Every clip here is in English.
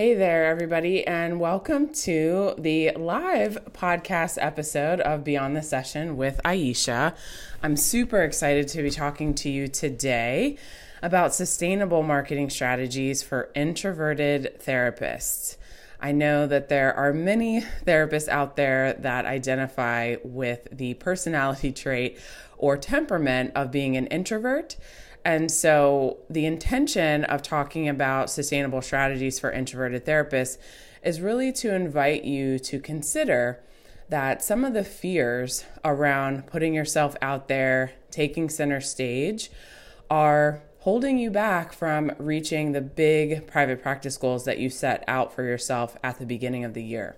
Hey there, everybody, and welcome to the live podcast episode of Beyond the Session with Aisha. I'm super excited to be talking to you today about sustainable marketing strategies for introverted therapists. I know that there are many therapists out there that identify with the personality trait or temperament of being an introvert. And so, the intention of talking about sustainable strategies for introverted therapists is really to invite you to consider that some of the fears around putting yourself out there, taking center stage, are holding you back from reaching the big private practice goals that you set out for yourself at the beginning of the year.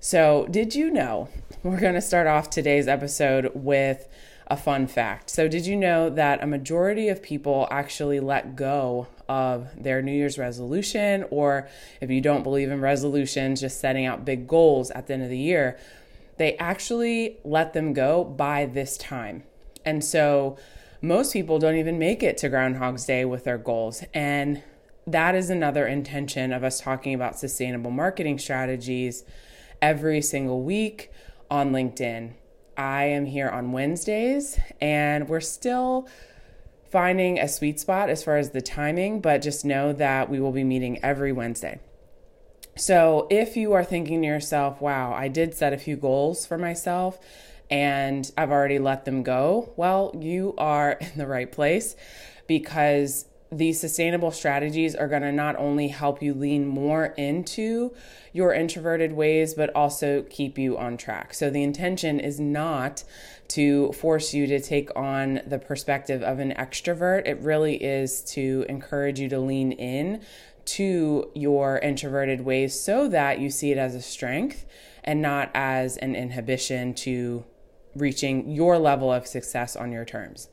So, did you know? We're going to start off today's episode with a fun fact. So, did you know that a majority of people actually let go of their New Year's resolution, or if you don't believe in resolutions, just setting out big goals at the end of the year, they actually let them go by this time. And so, most people don't even make it to Groundhog's Day with their goals. And that is another intention of us talking about sustainable marketing strategies every single week on LinkedIn. I am here on Wednesdays, and we're still finding a sweet spot as far as the timing, but just know that we will be meeting every Wednesday. So, if you are thinking to yourself, wow, I did set a few goals for myself and I've already let them go, well, you are in the right place because these sustainable strategies are going to not only help you lean more into your introverted ways, but also keep you on track. So, the intention is not to force you to take on the perspective of an extrovert. It really is to encourage you to lean in to your introverted ways so that you see it as a strength and not as an inhibition to reaching your level of success on your terms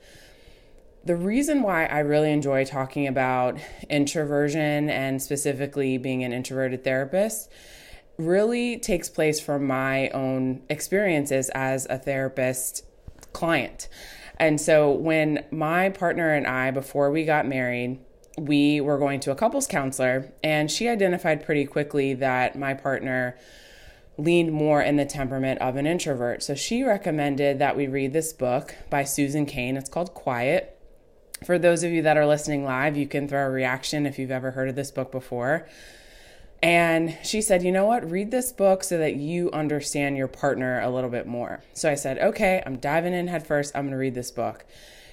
the reason why I really enjoy talking about introversion and specifically being an introverted therapist really takes place from my own experiences as a therapist client. And so when my partner and I, before we got married, we were going to a couples counselor, and she identified pretty quickly that my partner leaned more in the temperament of an introvert. So she recommended that we read this book by Susan Cain. It's called Quiet for those of you that are listening live, you can throw a reaction if you've ever heard of this book before. And she said, You know what? Read this book so that you understand your partner a little bit more. So I said, Okay, I'm diving in head first. I'm going to read this book.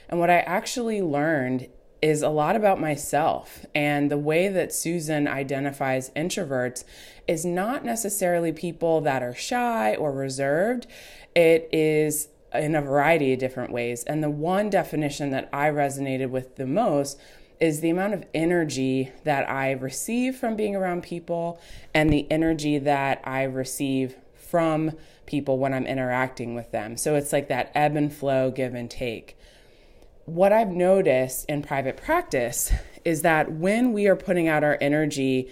And what I actually learned is a lot about myself. And the way that Susan identifies introverts is not necessarily people that are shy or reserved, it is in a variety of different ways. And the one definition that I resonated with the most is the amount of energy that I receive from being around people and the energy that I receive from people when I'm interacting with them. So it's like that ebb and flow, give and take. What I've noticed in private practice is that when we are putting out our energy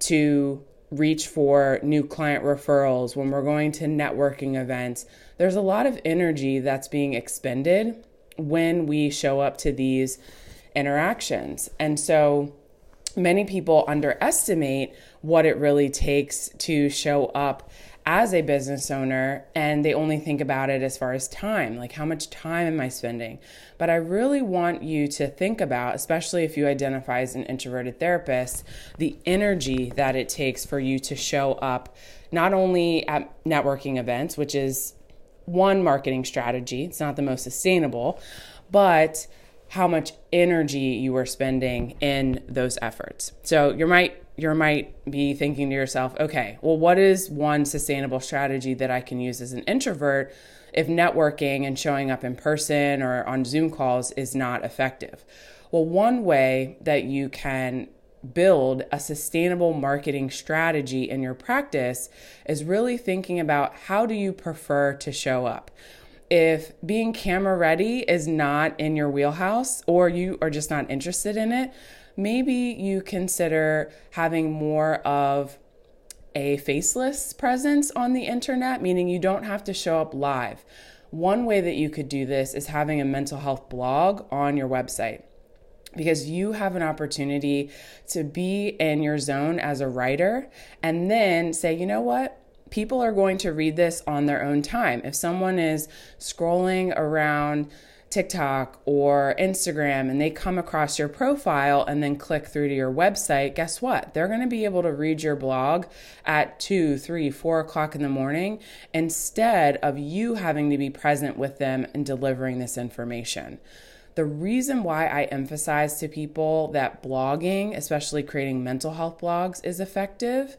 to reach for new client referrals, when we're going to networking events, there's a lot of energy that's being expended when we show up to these interactions. And so many people underestimate what it really takes to show up as a business owner and they only think about it as far as time like how much time am i spending but i really want you to think about especially if you identify as an introverted therapist the energy that it takes for you to show up not only at networking events which is one marketing strategy. It's not the most sustainable, but how much energy you are spending in those efforts. So you might you might be thinking to yourself, okay, well, what is one sustainable strategy that I can use as an introvert if networking and showing up in person or on Zoom calls is not effective? Well, one way that you can build a sustainable marketing strategy in your practice is really thinking about how do you prefer to show up. If being camera ready is not in your wheelhouse or you are just not interested in it, maybe you consider having more of a faceless presence on the internet, meaning you don't have to show up live. One way that you could do this is having a mental health blog on your website. Because you have an opportunity to be in your zone as a writer and then say, you know what? People are going to read this on their own time. If someone is scrolling around TikTok or Instagram and they come across your profile and then click through to your website, guess what? They're going to be able to read your blog at two, three, four o'clock in the morning instead of you having to be present with them and delivering this information. The reason why I emphasize to people that blogging, especially creating mental health blogs, is effective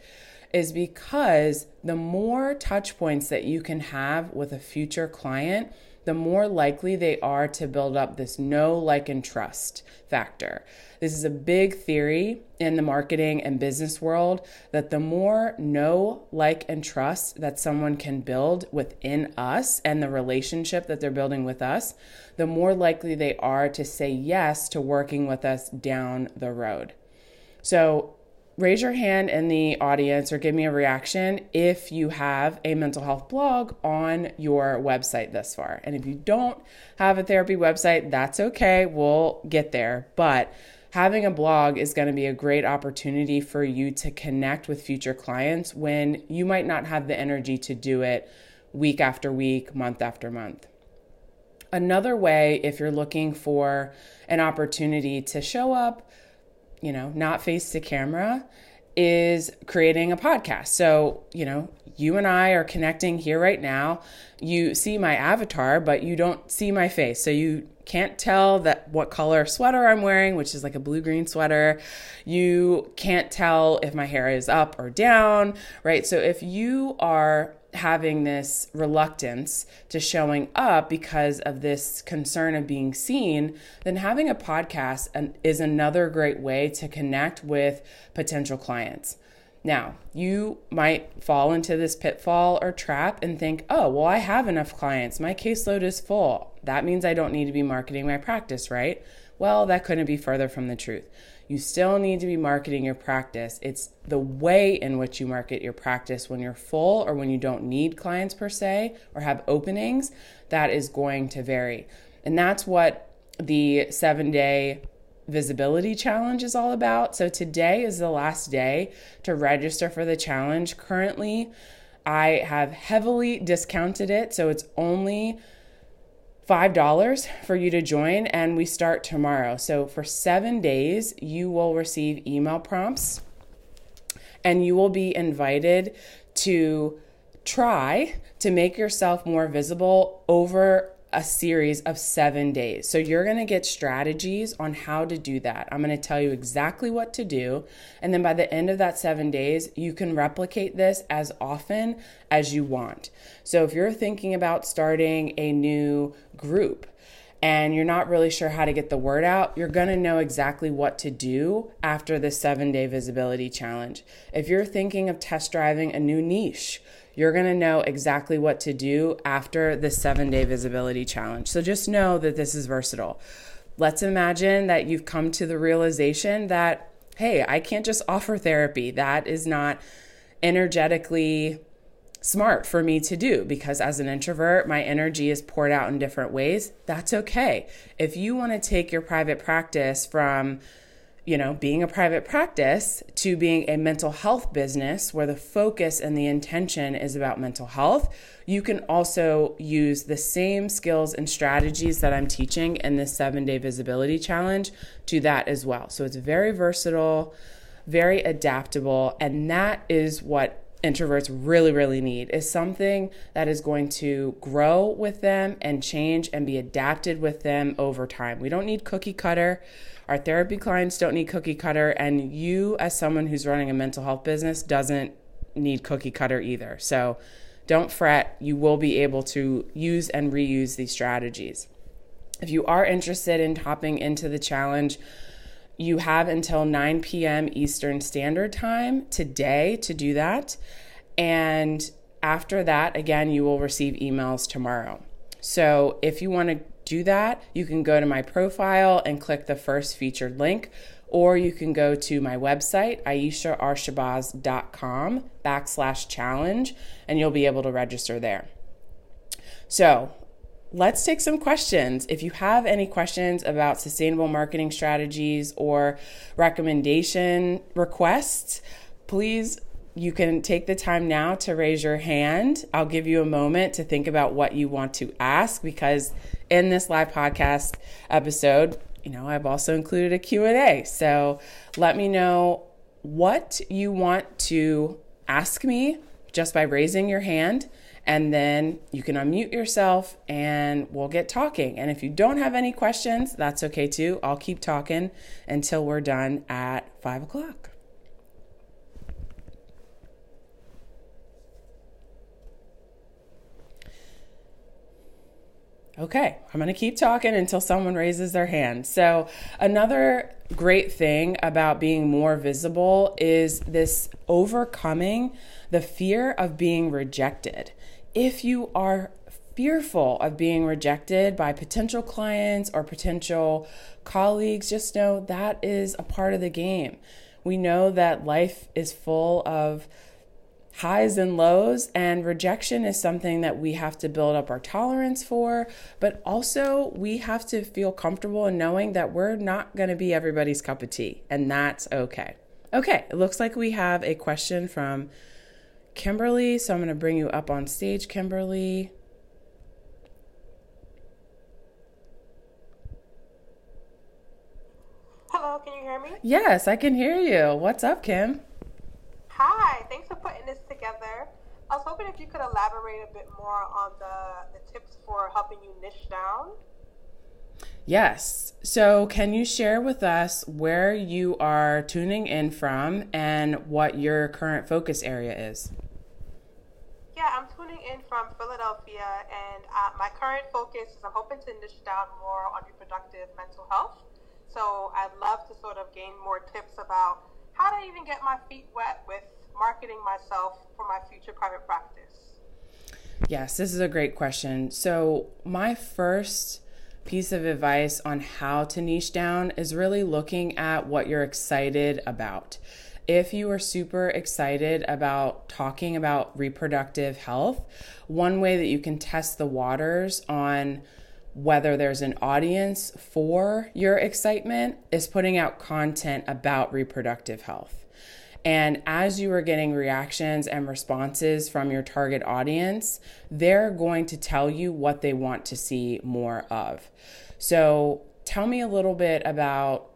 is because the more touch points that you can have with a future client, the more likely they are to build up this know, like, and trust factor. This is a big theory in the marketing and business world that the more know, like, and trust that someone can build within us and the relationship that they're building with us, the more likely they are to say yes to working with us down the road. So, raise your hand in the audience or give me a reaction if you have a mental health blog on your website thus far. And if you don't have a therapy website, that's okay. We'll get there. But having a blog is going to be a great opportunity for you to connect with future clients when you might not have the energy to do it week after week, month after month. Another way, if you're looking for an opportunity to show up, you know, not face to camera, is creating a podcast. So, you know, you and I are connecting here right now. You see my avatar, but you don't see my face. So you can't tell that what color sweater I'm wearing, which is like a blue green sweater. You can't tell if my hair is up or down, right? So if you are having this reluctance to showing up because of this concern of being seen, then having a podcast is another great way to connect with potential clients. Now, you might fall into this pitfall or trap and think, oh, well, I have enough clients. My caseload is full. That means I don't need to be marketing my practice, right? Well, that couldn't be further from the truth. You still need to be marketing your practice. It's the way in which you market your practice when you're full or when you don't need clients per se or have openings that is going to vary. And that's what the seven day visibility challenge is all about. So today is the last day to register for the challenge. Currently, I have heavily discounted it. So it's only $5 for you to join, and we start tomorrow. So, for seven days, you will receive email prompts and you will be invited to try to make yourself more visible over a series of seven days. So you're going to get strategies on how to do that. I'm going to tell you exactly what to do. And then by the end of that seven days, you can replicate this as often as you want. So if you're thinking about starting a new group, and you're not really sure how to get the word out, you're to know exactly what to do after the seven day visibility challenge. If you're thinking of test driving a new niche, you're going to know exactly what to do after the seven day visibility challenge. So just know that this is versatile. Let's imagine that you've come to the realization that, hey, I can't just offer therapy. That is not energetically smart for me to do because as an introvert, my energy is poured out in different ways. That's okay. If you want to take your private practice from you know, being a private practice to being a mental health business where the focus and the intention is about mental health, you can also use the same skills and strategies that I'm teaching in this seven day visibility challenge to that as well. So it's very versatile, very adaptable, and that is what introverts really really need is something that is going to grow with them and change and be adapted with them over time. We don't need cookie cutter our therapy clients don't need cookie cutter, and you, as someone who's running a mental health business, doesn't need cookie cutter either. So don't fret, you will be able to use and reuse these strategies. If you are interested in hopping into the challenge, you have until 9 p.m. Eastern Standard Time today to do that. And after that, again, you will receive emails tomorrow. So if you want to do that, you can go to my profile and click the first featured link, or you can go to my website, aisharshabazz.com backslash challenge, and you'll be able to register there. So, let's take some questions. If you have any questions about sustainable marketing strategies or recommendation requests, please you can take the time now to raise your hand. I'll give you a moment to think about what you want to ask because in this live podcast episode, you know, I've also included a Q&A. So, let me know what you want to ask me just by raising your hand and then you can unmute yourself and we'll get talking. And if you don't have any questions, that's okay too. I'll keep talking until we're done at five o'clock. Okay, I'm going to keep talking until someone raises their hand. So, another great thing about being more visible is this overcoming the fear of being rejected. If you are fearful of being rejected by potential clients or potential colleagues, just know that is a part of the game. We know that life is full of highs and lows, and rejection is something that we have to build up our tolerance for, but also we have to feel comfortable in knowing that we're not going to be everybody's cup of tea, and that's okay. Okay, it looks like we have a question from Kimberly, so I'm going to bring you up on stage, Kimberly. Hello, can you hear me? Yes, I can hear you. What's up, Kim? Hi, thanks for putting this together. I was hoping if you could elaborate a bit more on the, the tips for helping you niche down. Yes. So, can you share with us where you are tuning in from and what your current focus area is? Yeah, I'm tuning in from Philadelphia, and uh, my current focus is I'm hoping to niche down more on reproductive mental health. So, I'd love to sort of gain more tips about how to even get my feet wet with marketing myself for my future private practice? Yes, this is a great question. So, my first piece of advice on how to niche down is really looking at what you're excited about. If you are super excited about talking about reproductive health, one way that you can test the waters on whether there's an audience for your excitement is putting out content about reproductive health. And as you are getting reactions and responses from your target audience, they're going to tell you what they want to see more of. So, tell me a little bit about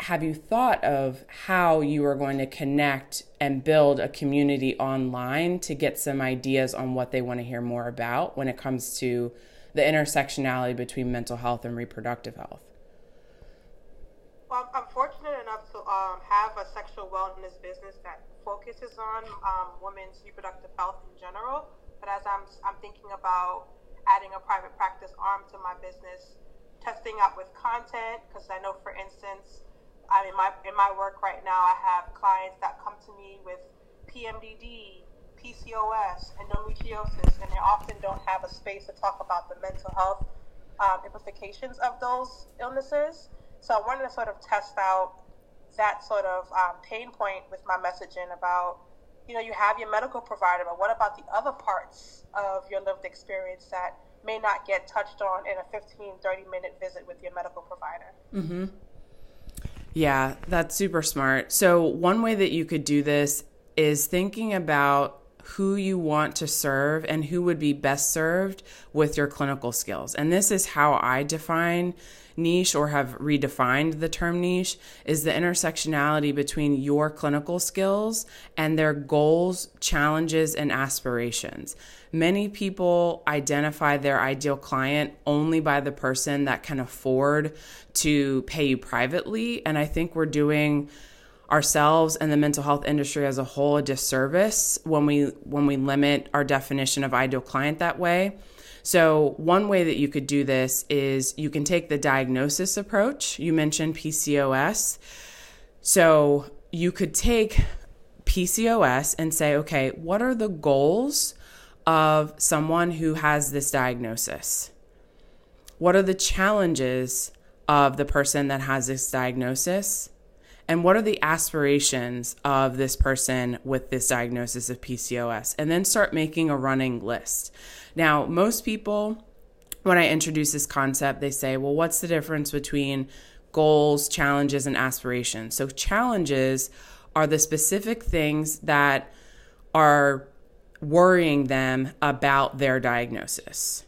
have you thought of how you are going to connect and build a community online to get some ideas on what they want to hear more about when it comes to the intersectionality between mental health and reproductive health? Well, I'm fortunate enough to um, have a sexual wellness business that focuses on um, women's reproductive health in general. But as I'm, I'm thinking about adding a private practice arm to my business, testing out with content, because I know, for instance, I'm in my in my work right now, I have clients that come to me with PMDD, PCOS, and endometriosis, and they often don't have a space to talk about the mental health um, implications of those illnesses. So I wanted to sort of test out that sort of um, pain point with my messaging about, you know, you have your medical provider, but what about the other parts of your lived experience that may not get touched on in a 15, 30 minute visit with your medical provider? Mm-hmm. Yeah, that's super smart. So, one way that you could do this is thinking about who you want to serve and who would be best served with your clinical skills. And this is how I define niche or have redefined the term niche is the intersectionality between your clinical skills and their goals, challenges, and aspirations. Many people identify their ideal client only by the person that can afford to pay you privately. And I think we're doing ourselves and the mental health industry as a whole a disservice when we when we limit our definition of ideal client that way. So one way that you could do this is you can take the diagnosis approach. You mentioned PCOS. So you could take PCOS and say, okay, what are the goals of someone who has this diagnosis? What are the challenges of the person that has this diagnosis? And what are the aspirations of this person with this diagnosis of PCOS, and then start making a running list. Now, most people when I introduce this concept, they say, well, what's the difference between goals, challenges, and aspirations? So, challenges are the specific things that are worrying them about their diagnosis.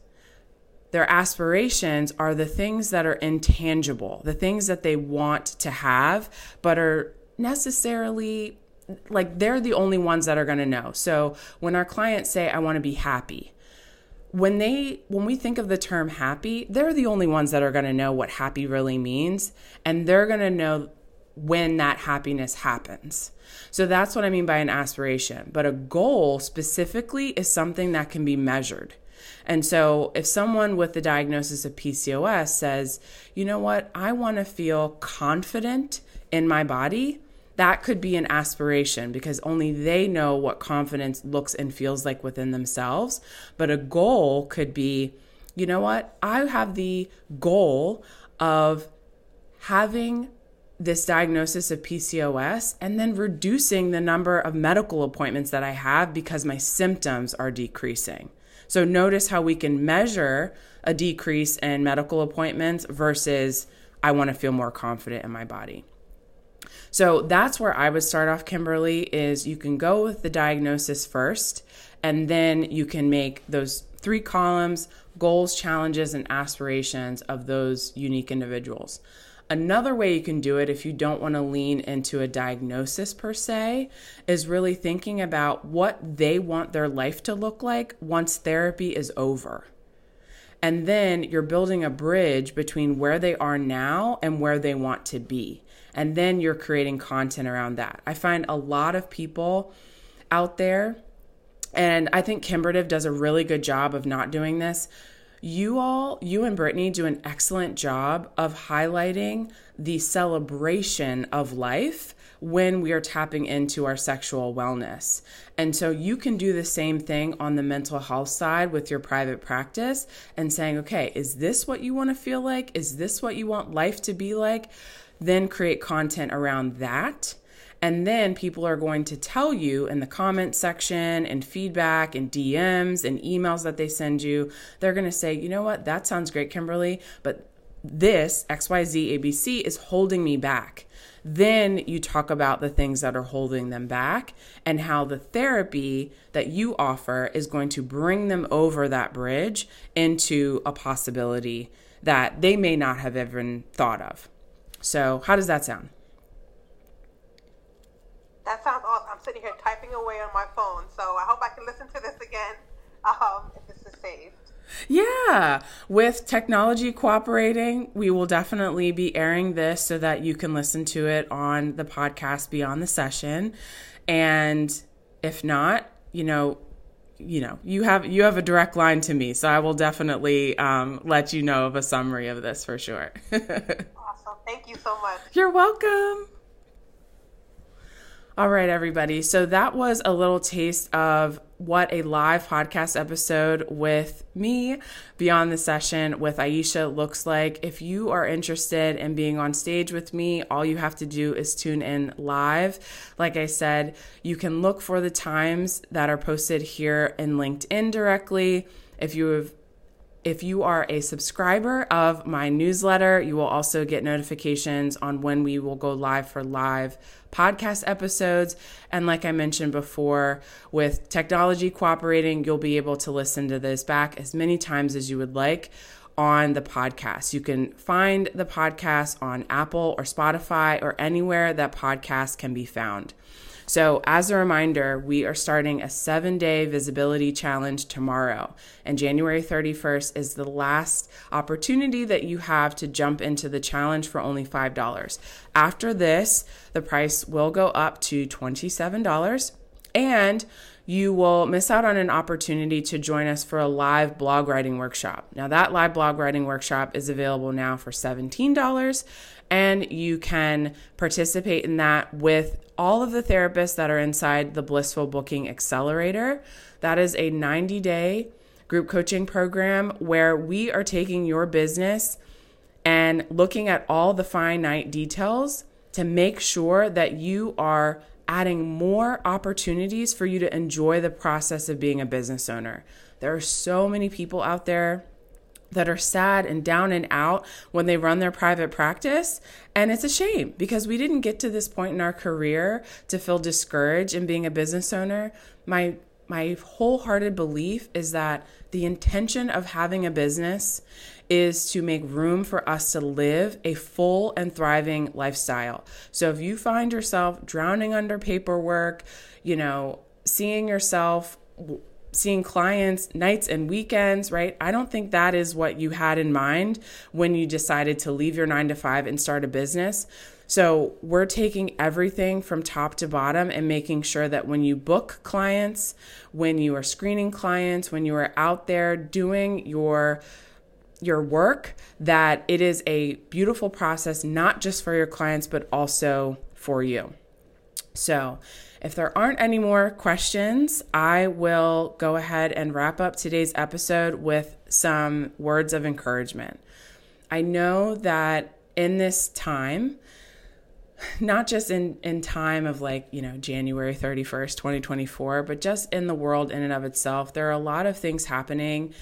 Their aspirations are the things that are intangible, the things that they want to have, but are necessarily like they're the only ones that are going to know. So when our clients say, I want to be happy, when they when we think of the term happy they're the only ones that are going to know what happy really means and they're going to know when that happiness happens. So that's what i mean by an aspiration. But a goal specifically is something that can be measured and so if someone with the diagnosis of pcos says you know what i want to feel confident in my body that could be an aspiration because only they know what confidence looks and feels like within themselves. But a goal could be, you know what? I have the goal of having this diagnosis of PCOS and then reducing the number of medical appointments that I have because my symptoms are decreasing. So notice how we can measure a decrease in medical appointments versus I want to feel more confident in my body. So that's where I would start off, Kimberly, is you can go with the diagnosis first, and then you can make those three columns goals, challenges, and aspirations of those unique individuals. Another way you can do it if you don't want to lean into a diagnosis per se is really thinking about what they want their life to look like once therapy is over. And then you're building a bridge between where they are now and where they want to be and then you're creating content around that. I find a lot of people out there, and I think Kimbertive does a really good job of not doing this. You all, you and Brittany do an excellent job of highlighting the celebration of life when we are tapping into our sexual wellness. And so you can do the same thing on the mental health side with your private practice and saying, okay, is this what you want to feel like? Is this what you want life to be like? then create content around that. And then people are going to tell you in the comment section and feedback and DMs and emails that they send you, they're going to say, you know what, that sounds great, Kimberly, but this XYZ ABC is holding me back. Then you talk about the things that are holding them back and how the therapy that you offer is going to bring them over that bridge into a possibility that they may not have even thought of. So, how does that sound? That sounds awesome. I'm sitting here typing away on my phone, so I hope I can listen to this again um, if this is saved. Yeah, with technology cooperating, we will definitely be airing this so that you can listen to it on the podcast beyond the session. And if not, you know, you know, you have you have a direct line to me, so I will definitely um, let you know of a summary of this for sure. Awesome! Thank you so much. You're welcome. All right, everybody. So that was a little taste of what a live podcast episode with me beyond the session with Aisha looks like. If you are interested in being on stage with me, all you have to do is tune in live. Like I said, you can look for the times that are posted here in LinkedIn directly. If you have if you are a subscriber of my newsletter, you will also get notifications on when we will go live for live podcast episodes. And like I mentioned before, with technology cooperating, you'll be able to listen to this back as many times as you would like on the podcast. You can find the podcast on Apple or Spotify or anywhere that podcasts can be found. So, as a reminder, we are starting a seven day visibility challenge tomorrow. And January 31st is the last opportunity that you have to jump into the challenge for only $5. After this, the price will go up to $27. And you will miss out on an opportunity to join us for a live blog writing workshop. Now, that live blog writing workshop is available now for $17, and you can participate in that with all of the therapists that are inside the Blissful Booking Accelerator. That is a 90 day group coaching program where we are taking your business and looking at all the finite details to make sure that you are adding more opportunities for you to enjoy the process of being a business owner. There are so many people out there that are sad and down and out when they run their private practice. And it's a shame because we didn't get to this point in our career to feel discouraged in being a business owner. My my wholehearted belief is that the intention of having a business is to make room for us to live a full and thriving lifestyle. So if you find yourself drowning under paperwork, you know, seeing yourself seeing clients nights and weekends, right? I don't think that is what you had in mind when you decided to leave your nine to five and start a business. So, we're taking everything from top to bottom and making sure that when you book clients, when you are screening clients, when you are out there doing your your work that it is a beautiful process not just for your clients but also for you. So, if there aren't any more questions, I will go ahead and wrap up today's episode with some words of encouragement. I know that in this time, not just in, in time of like, you know, January 31st, 2024, but just in the world in and of itself, there are a lot of things happening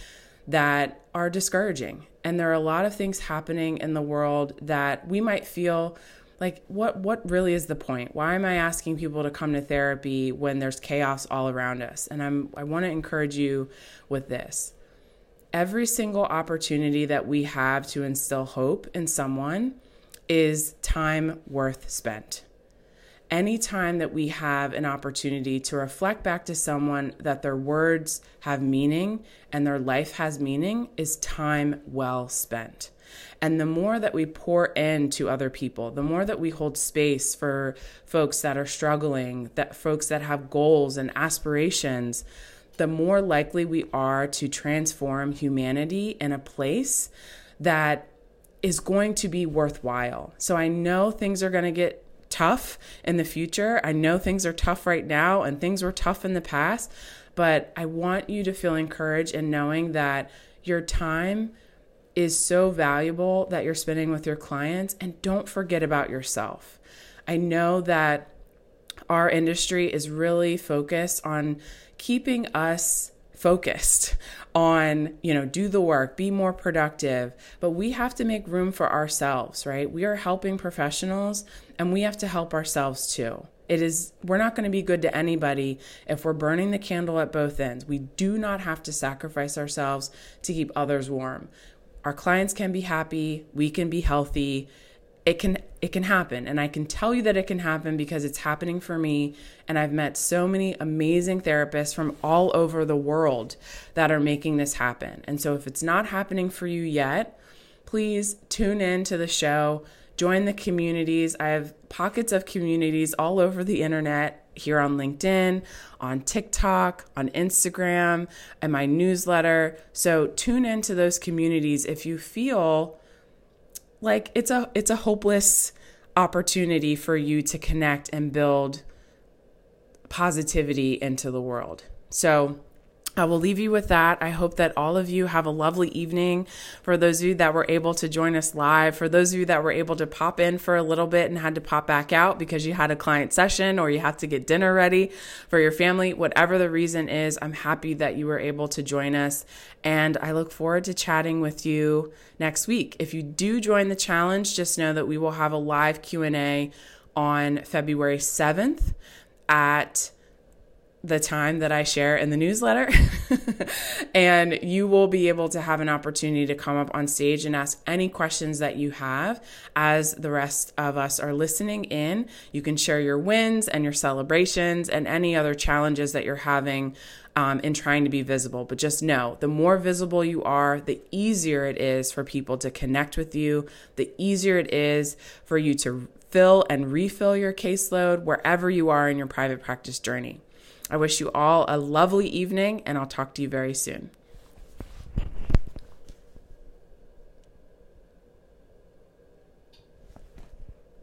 that are discouraging. And there are a lot of things happening in the world that we might feel like what what really is the point? Why am i asking people to come to therapy when there's chaos all around us? And i'm i want to encourage you with this. Every single opportunity that we have to instill hope in someone is time worth spent. Any time that we have an opportunity to reflect back to someone that their words have meaning and their life has meaning is time well spent. And the more that we pour into other people, the more that we hold space for folks that are struggling, that folks that have goals and aspirations, the more likely we are to transform humanity in a place that is going to be worthwhile. So I know things are going to get tough in the future. I know things are tough right now and things were tough in the past, but I want you to feel encouraged in knowing that your time is so valuable that you're spending with your clients and don't forget about yourself. I know that our industry is really focused on keeping us focused on, you know, do the work, be more productive, but we have to make room for ourselves, right? We are helping professionals and we have to help ourselves too. It is, we're not going to be good to anybody if we're burning the candle at both ends. We do not have to sacrifice ourselves to keep others warm our clients can be happy, we can be healthy. It can it can happen and I can tell you that it can happen because it's happening for me and I've met so many amazing therapists from all over the world that are making this happen. And so if it's not happening for you yet, please tune in to the show, join the communities. I have pockets of communities all over the internet here on LinkedIn, on TikTok, on Instagram, and my newsletter. So tune into those communities if you feel like it's a it's a hopeless opportunity for you to connect and build positivity into the world. So I will leave you with that. I hope that all of you have a lovely evening. For those of you that were able to join us live, for those of you that were able to pop in for a little bit and had to pop back out because you had a client session or you have to get dinner ready for your family, whatever the reason is, I'm happy that you were able to join us. And I look forward to chatting with you next week. If you do join the challenge, just know that we will have a live Q&A on February 7th at the time that I share in the newsletter. and you will be able to have an opportunity to come up on stage and ask any questions that you have as the rest of us are listening in. You can share your wins and your celebrations and any other challenges that you're having um, in trying to be visible. But just know the more visible you are, the easier it is for people to connect with you, the easier it is for you to fill and refill your caseload wherever you are in your private practice journey. I wish you all a lovely evening, and I'll talk to you very soon.